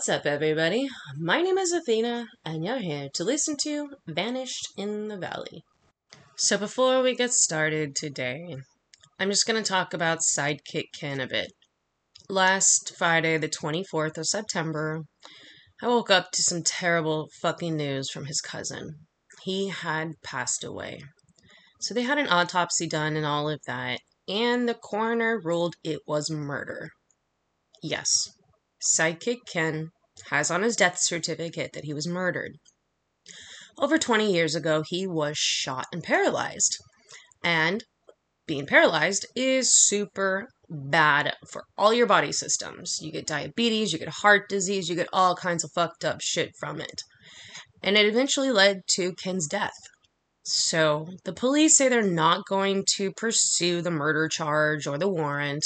What's up, everybody? My name is Athena, and you're here to listen to Vanished in the Valley. So, before we get started today, I'm just going to talk about Sidekick Ken a bit. Last Friday, the 24th of September, I woke up to some terrible fucking news from his cousin. He had passed away. So, they had an autopsy done and all of that, and the coroner ruled it was murder. Yes, Sidekick Ken has on his death certificate that he was murdered. Over 20 years ago, he was shot and paralyzed. And being paralyzed is super bad for all your body systems. You get diabetes, you get heart disease, you get all kinds of fucked up shit from it. And it eventually led to Ken's death. So the police say they're not going to pursue the murder charge or the warrant.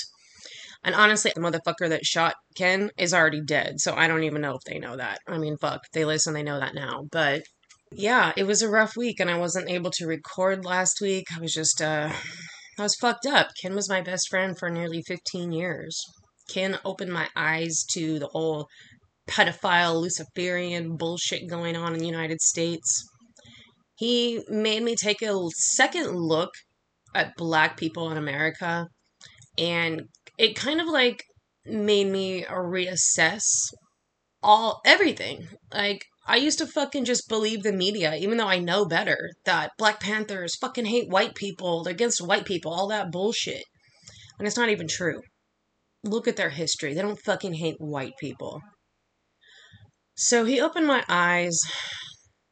And honestly, the motherfucker that shot Ken is already dead. So I don't even know if they know that. I mean, fuck, they listen, they know that now. But yeah, it was a rough week and I wasn't able to record last week. I was just, uh, I was fucked up. Ken was my best friend for nearly 15 years. Ken opened my eyes to the whole pedophile, Luciferian bullshit going on in the United States. He made me take a second look at black people in America and it kind of like made me reassess all everything. Like I used to fucking just believe the media, even though I know better that Black Panthers fucking hate white people, they're against white people, all that bullshit. And it's not even true. Look at their history. They don't fucking hate white people. So he opened my eyes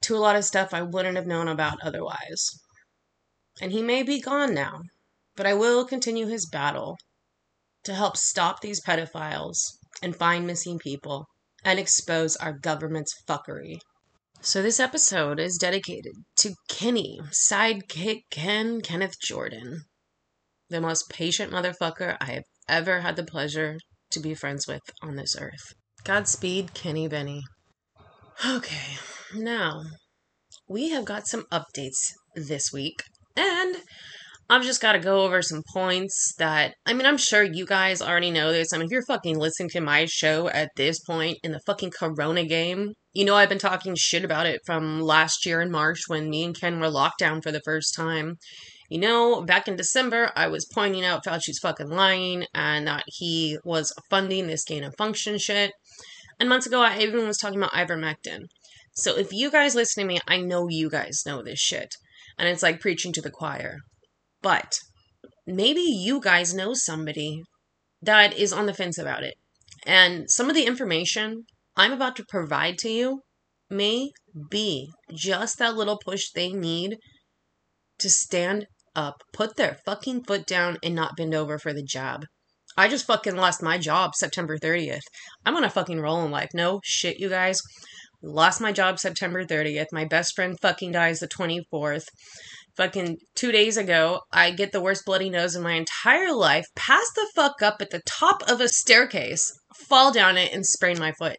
to a lot of stuff I wouldn't have known about otherwise. And he may be gone now, but I will continue his battle to help stop these pedophiles and find missing people and expose our government's fuckery. So, this episode is dedicated to Kenny, sidekick Ken Kenneth Jordan, the most patient motherfucker I have ever had the pleasure to be friends with on this earth. Godspeed, Kenny Benny. Okay, now we have got some updates this week, and I've just got to go over some points that, I mean, I'm sure you guys already know this. I mean, if you're fucking listening to my show at this point in the fucking Corona game, you know I've been talking shit about it from last year in March when me and Ken were locked down for the first time. You know, back in December, I was pointing out Fauci's fucking lying and that he was funding this gain of function shit. And months ago, I even was talking about ivermectin. So if you guys listen to me, I know you guys know this shit. And it's like preaching to the choir. But maybe you guys know somebody that is on the fence about it. And some of the information I'm about to provide to you may be just that little push they need to stand up, put their fucking foot down, and not bend over for the job. I just fucking lost my job September 30th. I'm on a fucking roll in life. No shit, you guys. Lost my job September 30th. My best friend fucking dies the 24th fucking two days ago, I get the worst bloody nose in my entire life, pass the fuck up at the top of a staircase, fall down it, and sprain my foot.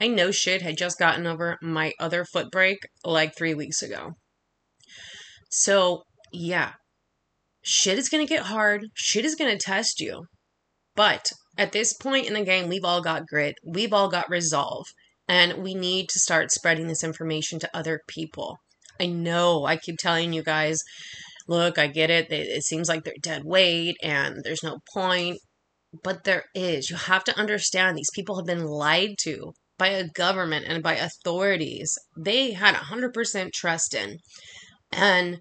I know shit had just gotten over my other foot break like three weeks ago. So, yeah, shit is gonna get hard, shit is gonna test you. But at this point in the game, we've all got grit, we've all got resolve, and we need to start spreading this information to other people. I know I keep telling you guys, look, I get it. It seems like they're dead weight and there's no point. But there is. You have to understand these people have been lied to by a government and by authorities they had 100% trust in. And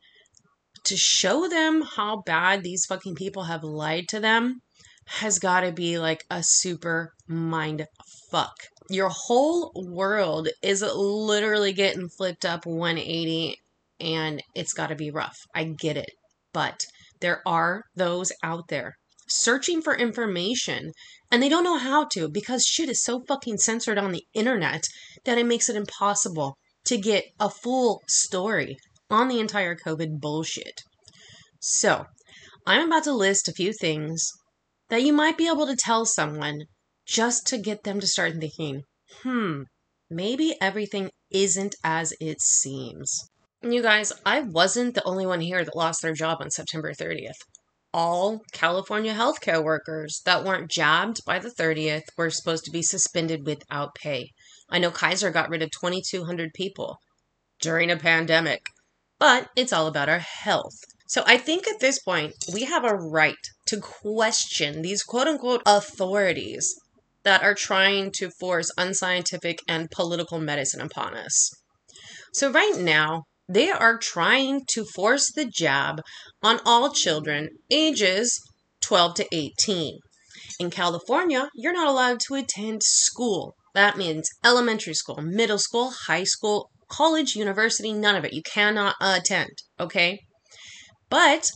to show them how bad these fucking people have lied to them has got to be like a super mind fuck your whole world is literally getting flipped up 180 and it's got to be rough. I get it. But there are those out there searching for information and they don't know how to because shit is so fucking censored on the internet that it makes it impossible to get a full story on the entire COVID bullshit. So, I'm about to list a few things that you might be able to tell someone just to get them to start thinking, hmm, maybe everything isn't as it seems. You guys, I wasn't the only one here that lost their job on September 30th. all California healthcare workers that weren't jabbed by the 30th were supposed to be suspended without pay. I know Kaiser got rid of 2,200 people during a pandemic, but it's all about our health. So I think at this point, we have a right to question these quote unquote authorities that are trying to force unscientific and political medicine upon us. So, right now, they are trying to force the jab on all children ages 12 to 18. In California, you're not allowed to attend school. That means elementary school, middle school, high school, college, university, none of it. You cannot attend, okay? But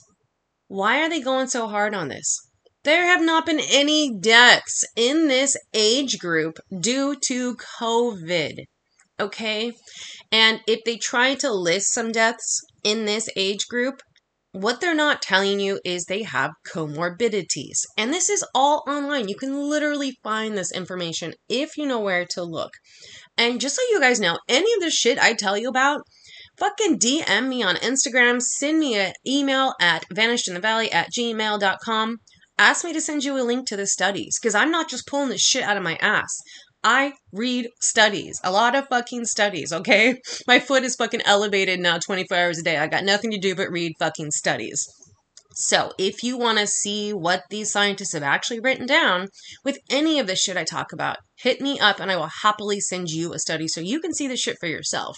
why are they going so hard on this? There have not been any deaths in this age group due to COVID. Okay? And if they try to list some deaths in this age group, what they're not telling you is they have comorbidities. And this is all online. You can literally find this information if you know where to look. And just so you guys know, any of the shit I tell you about, fucking DM me on Instagram, send me an email at vanishedinthevalley at gmail.com. Ask me to send you a link to the studies because I'm not just pulling this shit out of my ass. I read studies, a lot of fucking studies, okay? My foot is fucking elevated now 24 hours a day. I got nothing to do but read fucking studies. So, if you want to see what these scientists have actually written down with any of the shit I talk about, hit me up and I will happily send you a study so you can see the shit for yourself.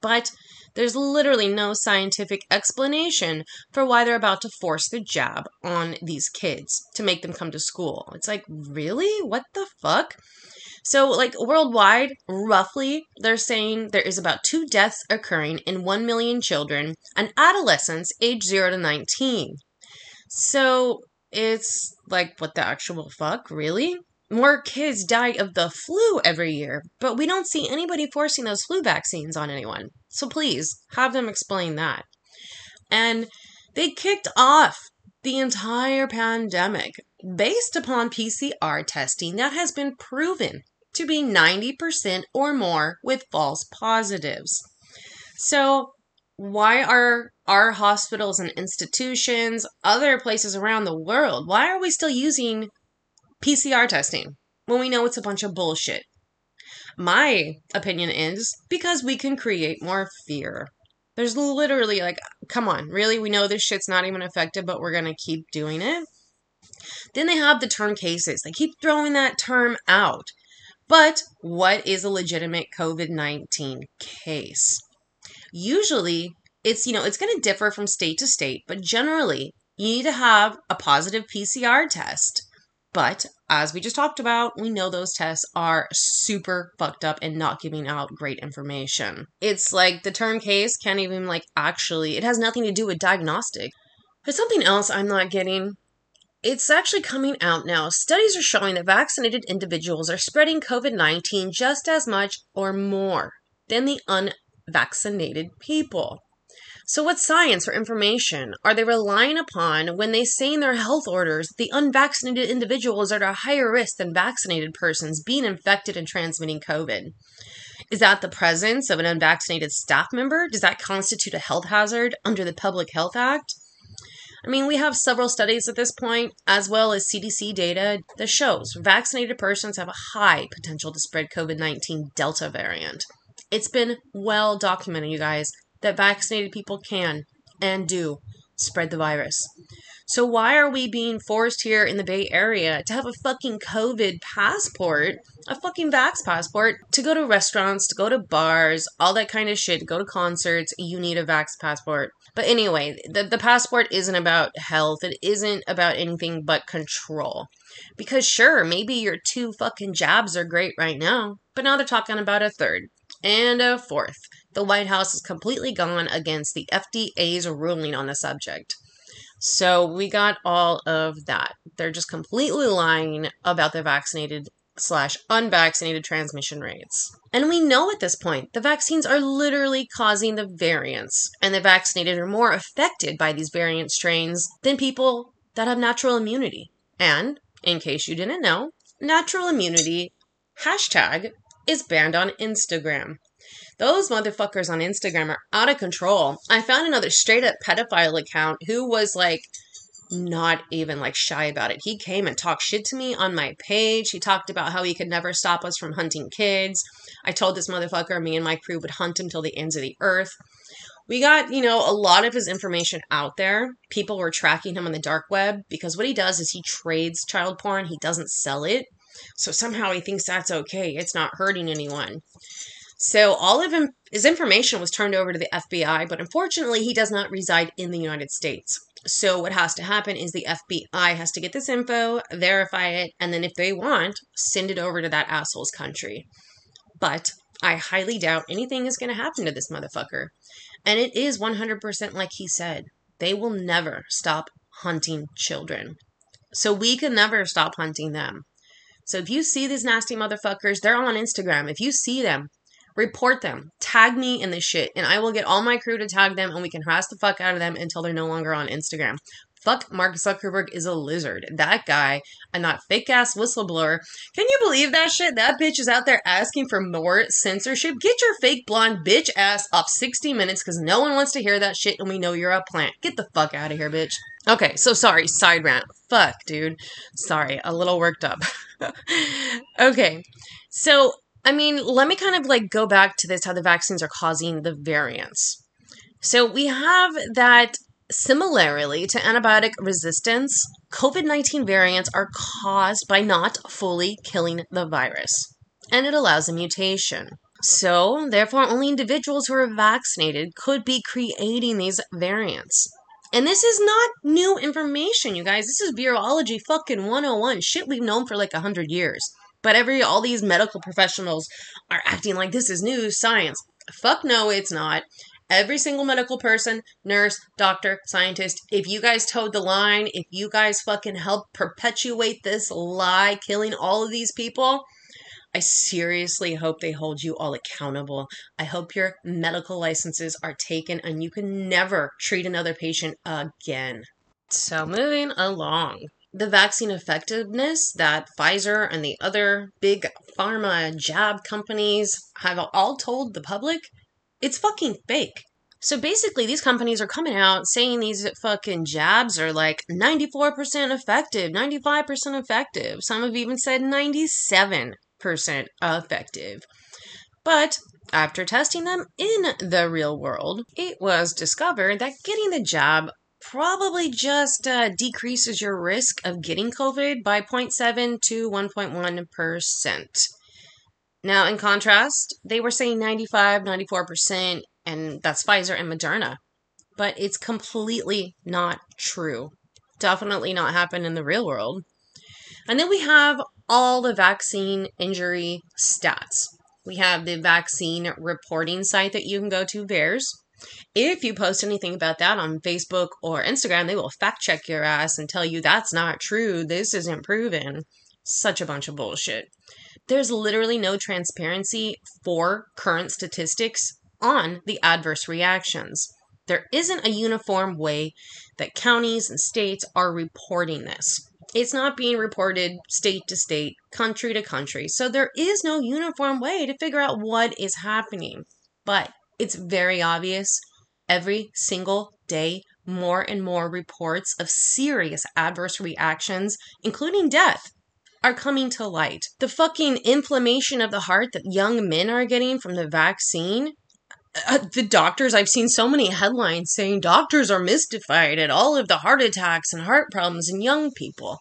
But there's literally no scientific explanation for why they're about to force the jab on these kids to make them come to school. It's like, really? What the fuck? So, like worldwide, roughly, they're saying there is about two deaths occurring in 1 million children and adolescents age 0 to 19. So, it's like, what the actual fuck? Really? More kids die of the flu every year, but we don't see anybody forcing those flu vaccines on anyone. So please have them explain that. And they kicked off the entire pandemic based upon PCR testing that has been proven to be 90% or more with false positives. So, why are our hospitals and institutions, other places around the world, why are we still using PCR testing when we know it's a bunch of bullshit. My opinion is because we can create more fear. There's literally like, come on, really? We know this shit's not even effective, but we're going to keep doing it? Then they have the term cases. They keep throwing that term out. But what is a legitimate COVID 19 case? Usually, it's, you know, it's going to differ from state to state, but generally, you need to have a positive PCR test but as we just talked about, we know those tests are super fucked up and not giving out great information. It's like the term case can't even like actually, it has nothing to do with diagnostic. But something else I'm not getting. It's actually coming out now. Studies are showing that vaccinated individuals are spreading COVID 19 just as much or more than the unvaccinated people. So, what science or information are they relying upon when they say in their health orders that the unvaccinated individuals are at a higher risk than vaccinated persons being infected and transmitting COVID? Is that the presence of an unvaccinated staff member? Does that constitute a health hazard under the Public Health Act? I mean, we have several studies at this point, as well as CDC data that shows vaccinated persons have a high potential to spread COVID 19 Delta variant. It's been well documented, you guys that vaccinated people can and do spread the virus. So why are we being forced here in the Bay Area to have a fucking COVID passport, a fucking vax passport, to go to restaurants, to go to bars, all that kind of shit, to go to concerts, you need a vax passport. But anyway, the, the passport isn't about health. It isn't about anything but control. Because sure, maybe your two fucking jabs are great right now, but now they're talking about a third and a fourth the White House is completely gone against the FDA's ruling on the subject. So we got all of that. They're just completely lying about the vaccinated slash unvaccinated transmission rates. And we know at this point the vaccines are literally causing the variants, and the vaccinated are more affected by these variant strains than people that have natural immunity. And, in case you didn't know, natural immunity hashtag is banned on Instagram. Those motherfuckers on Instagram are out of control. I found another straight up pedophile account who was like not even like shy about it. He came and talked shit to me on my page. He talked about how he could never stop us from hunting kids. I told this motherfucker me and my crew would hunt him till the ends of the earth. We got, you know, a lot of his information out there. People were tracking him on the dark web because what he does is he trades child porn, he doesn't sell it. So somehow he thinks that's okay. It's not hurting anyone. So all of him, his information was turned over to the FBI, but unfortunately, he does not reside in the United States. So what has to happen is the FBI has to get this info, verify it, and then if they want, send it over to that asshole's country. But I highly doubt anything is going to happen to this motherfucker. And it is 100% like he said. They will never stop hunting children. So we can never stop hunting them. So if you see these nasty motherfuckers, they're on Instagram. If you see them, report them, tag me in this shit, and I will get all my crew to tag them and we can harass the fuck out of them until they're no longer on Instagram. Fuck Mark Zuckerberg is a lizard. That guy and that fake ass whistleblower. Can you believe that shit? That bitch is out there asking for more censorship. Get your fake blonde bitch ass off 60 minutes because no one wants to hear that shit and we know you're a plant. Get the fuck out of here, bitch. Okay, so sorry, side rant. Fuck, dude. Sorry, a little worked up. okay, so I mean, let me kind of like go back to this how the vaccines are causing the variants. So we have that similarly to antibiotic resistance, COVID 19 variants are caused by not fully killing the virus, and it allows a mutation. So, therefore, only individuals who are vaccinated could be creating these variants. And this is not new information, you guys. This is virology fucking 101. Shit we've known for like 100 years. But every all these medical professionals are acting like this is new science. Fuck no, it's not. Every single medical person, nurse, doctor, scientist, if you guys toed the line, if you guys fucking help perpetuate this lie, killing all of these people, I seriously hope they hold you all accountable. I hope your medical licenses are taken and you can never treat another patient again. So, moving along the vaccine effectiveness that Pfizer and the other big pharma jab companies have all told the public, it's fucking fake. So basically, these companies are coming out saying these fucking jabs are like 94% effective, 95% effective. Some have even said 97% effective. But after testing them in the real world, it was discovered that getting the jab probably just uh, decreases your risk of getting COVID by 0.7 to 1.1%. Now, in contrast, they were saying 95, 94%, and that's Pfizer and Moderna. But it's completely not true. Definitely not happen in the real world. And then we have all the vaccine injury stats. We have the vaccine reporting site that you can go to, VAERS. If you post anything about that on Facebook or Instagram, they will fact check your ass and tell you that's not true. This isn't proven. Such a bunch of bullshit. There's literally no transparency for current statistics on the adverse reactions. There isn't a uniform way that counties and states are reporting this. It's not being reported state to state, country to country. So there is no uniform way to figure out what is happening. But it's very obvious every single day more and more reports of serious adverse reactions, including death, are coming to light. The fucking inflammation of the heart that young men are getting from the vaccine. Uh, the doctors, I've seen so many headlines saying doctors are mystified at all of the heart attacks and heart problems in young people.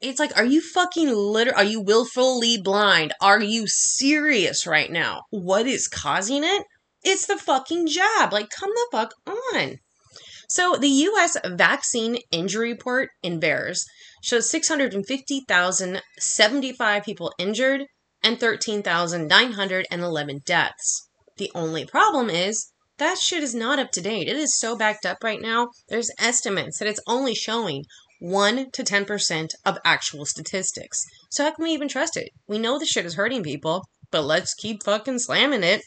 It's like, are you fucking liter? Are you willfully blind? Are you serious right now? What is causing it? It's the fucking jab. Like, come the fuck on. So, the US vaccine injury report in VAERS shows 650,075 people injured and 13,911 deaths. The only problem is that shit is not up to date. It is so backed up right now. There's estimates that it's only showing 1 to 10% of actual statistics. So how can we even trust it? We know the shit is hurting people, but let's keep fucking slamming it.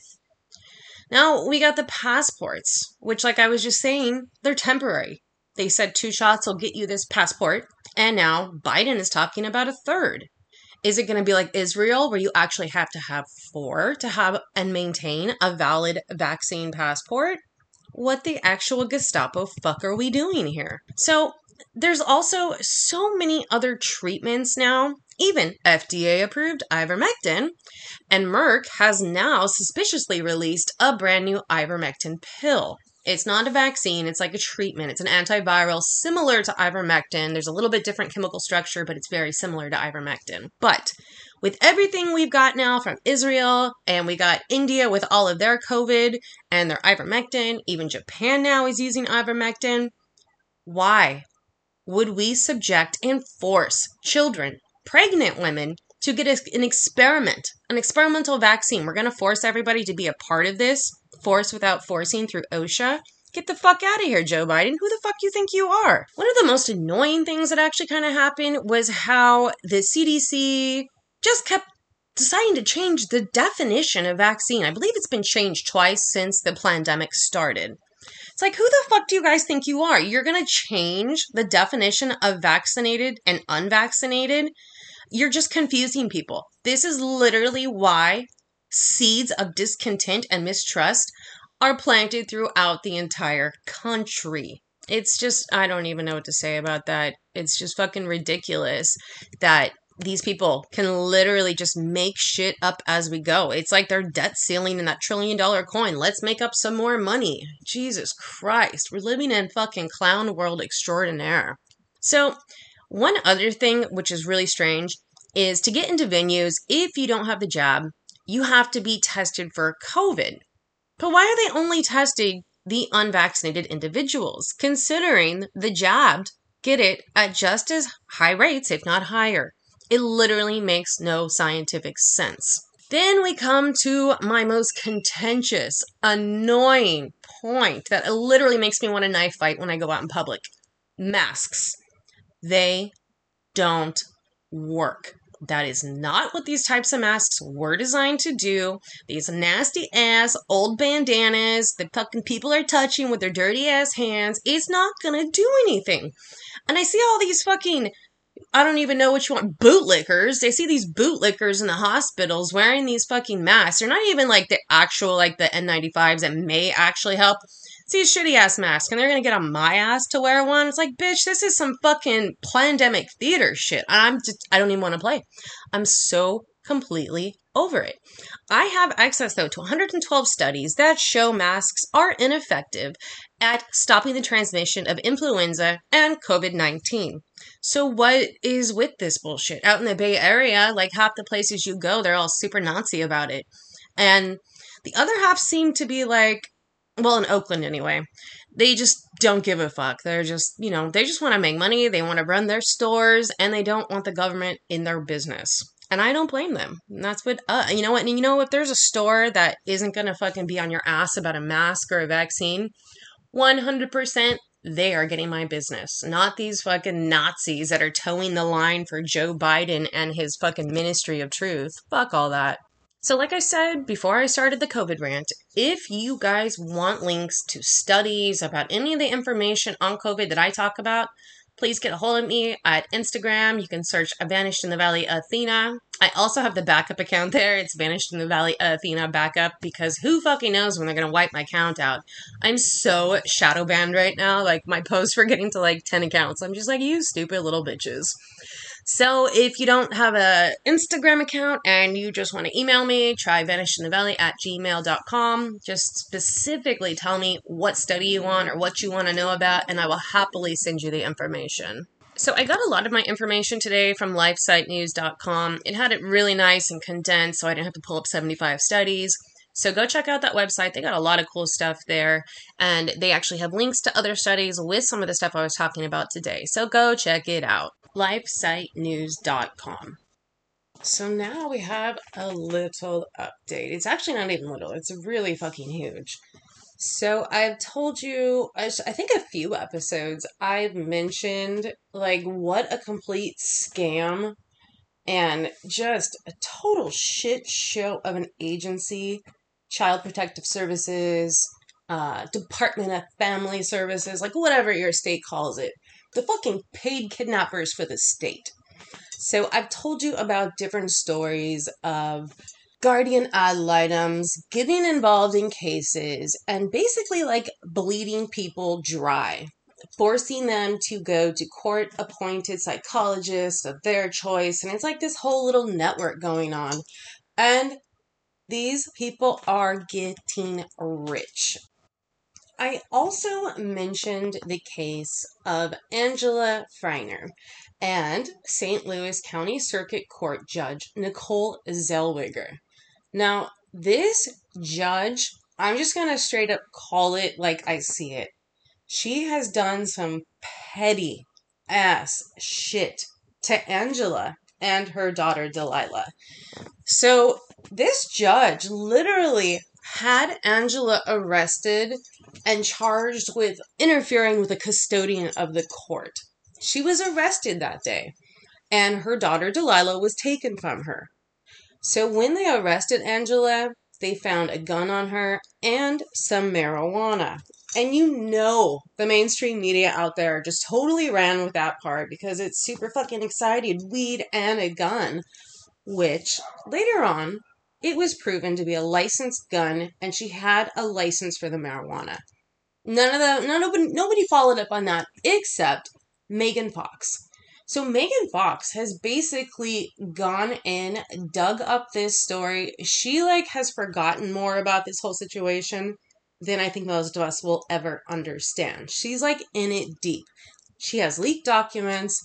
Now we got the passports, which, like I was just saying, they're temporary. They said two shots will get you this passport, and now Biden is talking about a third. Is it going to be like Israel, where you actually have to have four to have and maintain a valid vaccine passport? What the actual Gestapo fuck are we doing here? So, there's also so many other treatments now, even FDA approved ivermectin, and Merck has now suspiciously released a brand new ivermectin pill. It's not a vaccine, it's like a treatment. It's an antiviral similar to ivermectin. There's a little bit different chemical structure, but it's very similar to ivermectin. But with everything we've got now from Israel, and we got India with all of their COVID and their ivermectin, even Japan now is using ivermectin. Why would we subject and force children, pregnant women, to get an experiment, an experimental vaccine? We're going to force everybody to be a part of this force without forcing through OSHA. Get the fuck out of here, Joe Biden. Who the fuck you think you are? One of the most annoying things that actually kind of happened was how the CDC just kept deciding to change the definition of vaccine. I believe it's been changed twice since the pandemic started. It's like, who the fuck do you guys think you are? You're going to change the definition of vaccinated and unvaccinated? You're just confusing people. This is literally why seeds of discontent and mistrust are planted throughout the entire country. It's just, I don't even know what to say about that. It's just fucking ridiculous that these people can literally just make shit up as we go. It's like their debt ceiling in that trillion dollar coin. Let's make up some more money. Jesus Christ. We're living in fucking clown world extraordinaire. So, one other thing which is really strange is to get into venues, if you don't have the jab, you have to be tested for COVID. But why are they only testing the unvaccinated individuals, considering the jabbed get it at just as high rates, if not higher? It literally makes no scientific sense. Then we come to my most contentious, annoying point that literally makes me want to knife fight when I go out in public masks. They don't work. That is not what these types of masks were designed to do. These nasty ass old bandanas that fucking people are touching with their dirty ass hands, it's not gonna do anything. And I see all these fucking I don't even know what you want bootlickers. They see these bootlickers in the hospitals wearing these fucking masks. They're not even like the actual like the N95s that may actually help see a shitty ass mask and they're gonna get on my ass to wear one. It's like, bitch, this is some fucking pandemic theater shit. I'm just, I don't even want to play. I'm so completely over it. I have access, though, to 112 studies that show masks are ineffective at stopping the transmission of influenza and COVID 19. So, what is with this bullshit? Out in the Bay Area, like half the places you go, they're all super Nazi about it. And the other half seem to be like, well, in Oakland anyway, they just don't give a fuck. They're just, you know, they just want to make money, they want to run their stores, and they don't want the government in their business. And I don't blame them. And that's what, uh, you know what, and you know, if there's a store that isn't going to fucking be on your ass about a mask or a vaccine, 100% they are getting my business, not these fucking Nazis that are toeing the line for Joe Biden and his fucking ministry of truth. Fuck all that. So, like I said before I started the COVID rant, if you guys want links to studies about any of the information on COVID that I talk about, please get a hold of me at Instagram. You can search Vanished in the Valley Athena. I also have the backup account there. It's Vanished in the Valley Athena backup because who fucking knows when they're gonna wipe my account out. I'm so shadow banned right now. Like my posts were getting to like 10 accounts. I'm just like, you stupid little bitches. So if you don't have an Instagram account and you just want to email me, try vanishedinthevalley at gmail.com. Just specifically tell me what study you want or what you want to know about, and I will happily send you the information. So I got a lot of my information today from lifesitenews.com. It had it really nice and condensed, so I didn't have to pull up 75 studies. So go check out that website. They got a lot of cool stuff there. And they actually have links to other studies with some of the stuff I was talking about today. So go check it out lifesitenews.com. So now we have a little update. It's actually not even little, it's really fucking huge. So I've told you, I think a few episodes, I've mentioned like what a complete scam and just a total shit show of an agency, Child Protective Services, uh, Department of Family Services, like whatever your state calls it the fucking paid kidnappers for the state. So I've told you about different stories of guardian ad litems getting involved in cases and basically like bleeding people dry. forcing them to go to court appointed psychologists of their choice. And it's like this whole little network going on. And these people are getting rich. I also mentioned the case of Angela Freiner and St. Louis County Circuit Court Judge Nicole Zellweger. Now, this judge, I'm just going to straight up call it like I see it. She has done some petty ass shit to Angela and her daughter Delilah. So, this judge literally had Angela arrested and charged with interfering with a custodian of the court. She was arrested that day, and her daughter Delilah was taken from her. So when they arrested Angela, they found a gun on her and some marijuana. And you know the mainstream media out there just totally ran with that part because it's super fucking excited weed and a gun, which later on it was proven to be a licensed gun and she had a license for the marijuana. None of the none of nobody followed up on that except Megan Fox. So Megan Fox has basically gone in, dug up this story. She like has forgotten more about this whole situation than I think most of us will ever understand. She's like in it deep. She has leaked documents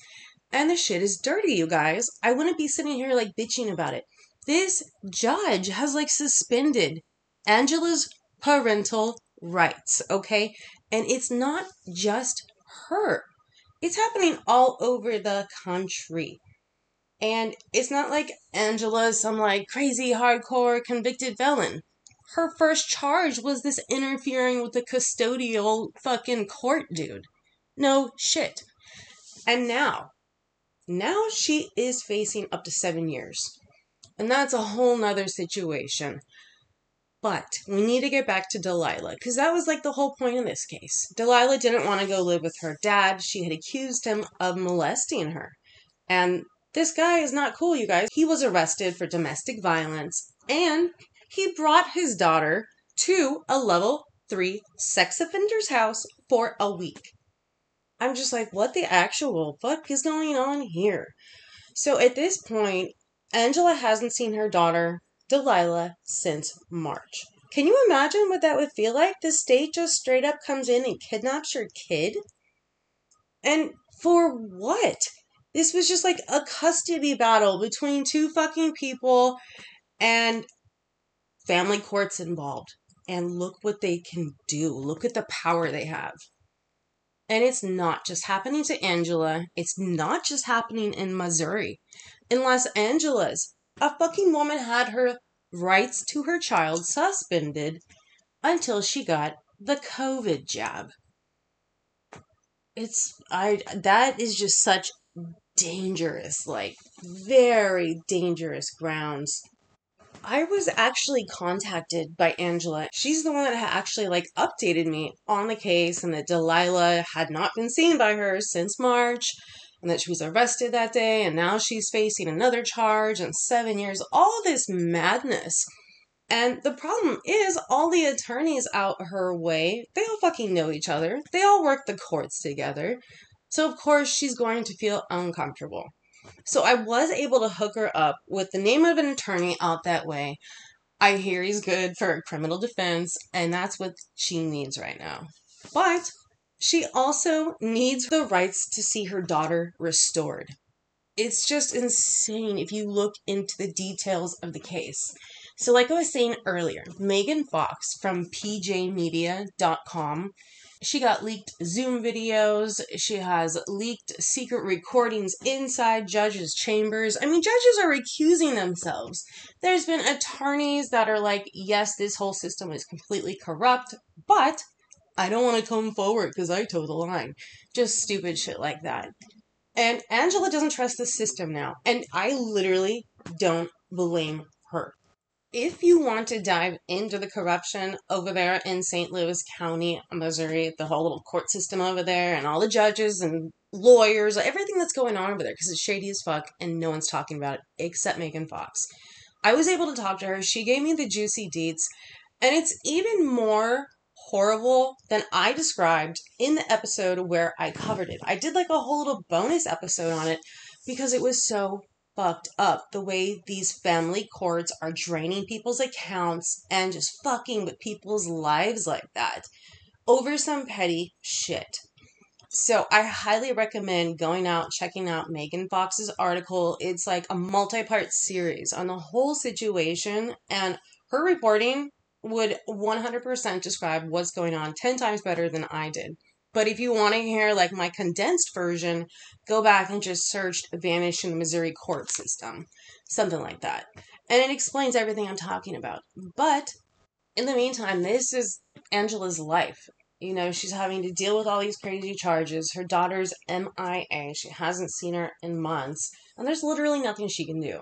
and the shit is dirty, you guys. I wouldn't be sitting here like bitching about it. This judge has like suspended Angela's parental rights, okay? And it's not just her it's happening all over the country. And it's not like Angela's some like crazy hardcore convicted felon. Her first charge was this interfering with the custodial fucking court dude. No shit. And now, now she is facing up to seven years. And that's a whole nother situation. But we need to get back to Delilah because that was like the whole point of this case. Delilah didn't want to go live with her dad. She had accused him of molesting her. And this guy is not cool, you guys. He was arrested for domestic violence and he brought his daughter to a level three sex offender's house for a week. I'm just like, what the actual fuck is going on here? So at this point, Angela hasn't seen her daughter Delilah since March. Can you imagine what that would feel like? The state just straight up comes in and kidnaps your kid? And for what? This was just like a custody battle between two fucking people and family courts involved. And look what they can do. Look at the power they have. And it's not just happening to Angela, it's not just happening in Missouri. In Los Angeles, a fucking woman had her rights to her child suspended until she got the COVID jab. It's I that is just such dangerous, like very dangerous grounds. I was actually contacted by Angela. She's the one that actually like updated me on the case and that Delilah had not been seen by her since March and that she was arrested that day and now she's facing another charge and seven years, all this madness. And the problem is, all the attorneys out her way, they all fucking know each other. They all work the courts together. So, of course, she's going to feel uncomfortable. So, I was able to hook her up with the name of an attorney out that way. I hear he's good for criminal defense, and that's what she needs right now. But she also needs the rights to see her daughter restored. It's just insane if you look into the details of the case. So, like I was saying earlier, Megan Fox from pjmedia.com, she got leaked Zoom videos. She has leaked secret recordings inside judges' chambers. I mean, judges are recusing themselves. There's been attorneys that are like, yes, this whole system is completely corrupt, but I don't want to come forward because I toe the line. Just stupid shit like that. And Angela doesn't trust the system now. And I literally don't blame her. If you want to dive into the corruption over there in St. Louis County, Missouri, the whole little court system over there, and all the judges and lawyers, everything that's going on over there, because it's shady as fuck and no one's talking about it except Megan Fox. I was able to talk to her. She gave me the juicy deets, and it's even more horrible than I described in the episode where I covered it. I did like a whole little bonus episode on it because it was so fucked up the way these family courts are draining people's accounts and just fucking with people's lives like that over some petty shit. So I highly recommend going out, checking out Megan Fox's article. It's like a multi part series on the whole situation, and her reporting would 100% describe what's going on 10 times better than I did. But if you want to hear like my condensed version, go back and just search Vanish in the Missouri court system. Something like that. And it explains everything I'm talking about. But in the meantime, this is Angela's life. You know, she's having to deal with all these crazy charges. Her daughter's MIA. She hasn't seen her in months. And there's literally nothing she can do.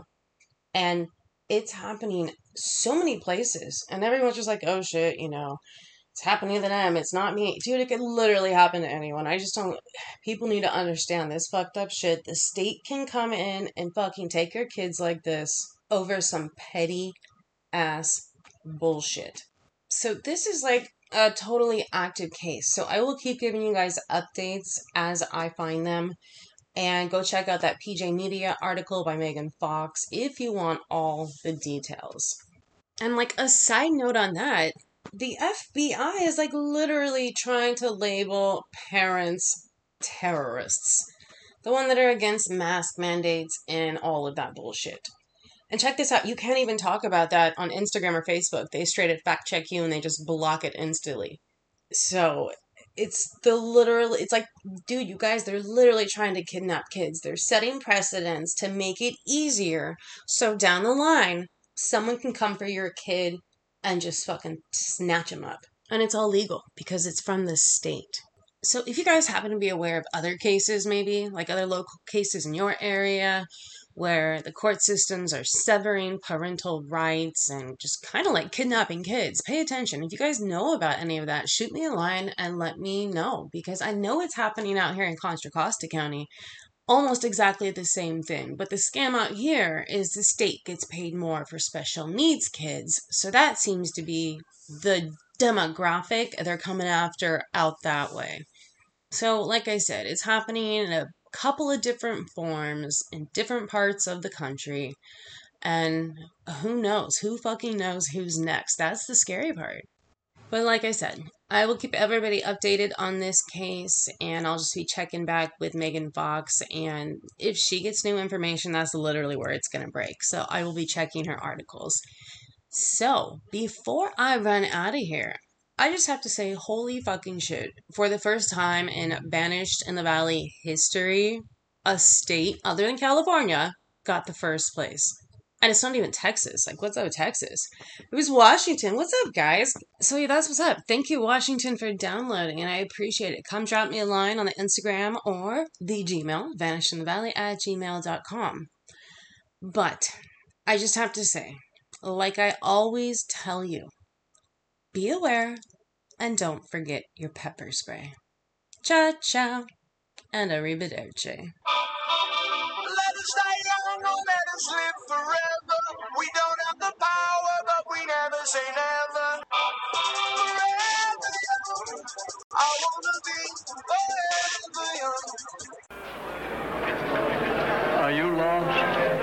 And it's happening so many places. And everyone's just like, oh shit, you know, it's happening to them. It's not me. Dude, it could literally happen to anyone. I just don't. People need to understand this fucked up shit. The state can come in and fucking take your kids like this over some petty ass bullshit. So this is like a totally active case. So I will keep giving you guys updates as I find them. And go check out that PJ Media article by Megan Fox if you want all the details. And like a side note on that, the FBI is like literally trying to label parents terrorists. The one that are against mask mandates and all of that bullshit. And check this out, you can't even talk about that on Instagram or Facebook. They straight up fact check you and they just block it instantly. So it's the literal it's like dude you guys they're literally trying to kidnap kids. They're setting precedents to make it easier. So down the line someone can come for your kid and just fucking snatch him up. And it's all legal because it's from the state. So if you guys happen to be aware of other cases maybe like other local cases in your area where the court systems are severing parental rights and just kind of like kidnapping kids. Pay attention. If you guys know about any of that, shoot me a line and let me know because I know it's happening out here in Contra Costa County. Almost exactly the same thing. But the scam out here is the state gets paid more for special needs kids. So that seems to be the demographic they're coming after out that way. So, like I said, it's happening in a couple of different forms in different parts of the country. And who knows? Who fucking knows who's next? That's the scary part. But like I said, I will keep everybody updated on this case and I'll just be checking back with Megan Fox. And if she gets new information, that's literally where it's going to break. So I will be checking her articles. So before I run out of here, I just have to say, holy fucking shit. For the first time in Vanished in the Valley history, a state other than California got the first place. And it's not even Texas. Like, what's up Texas? It was Washington. What's up, guys? So, yeah, that's what's up. Thank you, Washington, for downloading, and I appreciate it. Come drop me a line on the Instagram or the Gmail, vanishedinthevalley at gmail.com. But I just have to say, like I always tell you, be aware and don't forget your pepper spray. Cha cha and arrivederci. Let us die young, no let us live forever. We don't have the power, but we never say never. Forever young, I wanna be forever young. Are you lost?